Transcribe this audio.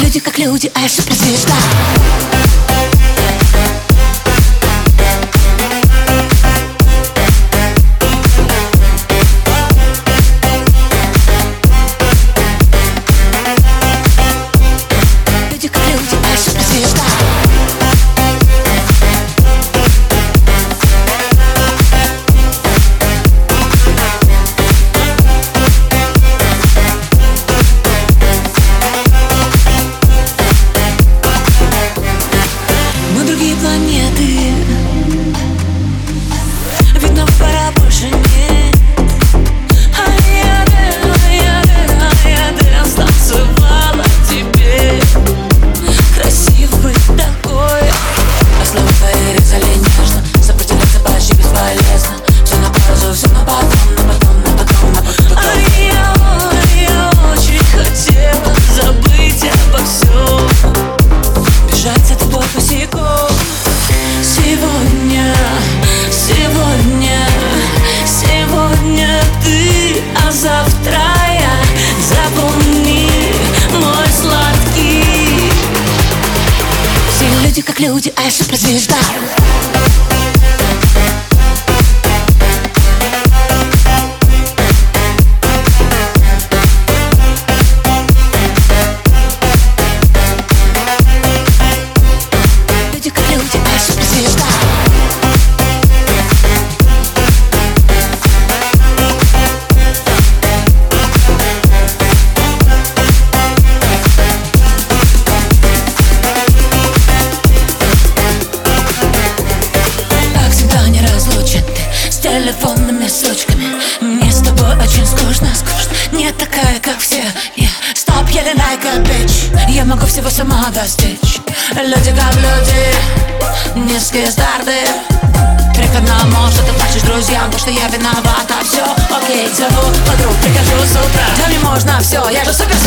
Люди как люди, а я суперзвезда Люди как люди, а я суперзвезда Люди как люди, а я суперзвезда телефонными сучками Мне с тобой очень скучно, скучно. Не такая, как все. Я стоп, я like a bitch. Я могу всего сама достичь. Люди как люди. Низкие старты Приходно, может, ты плачешь друзьям То, что я виновата, все окей Зову подруг, прихожу с утра. Да мне можно все, я же суперзвезда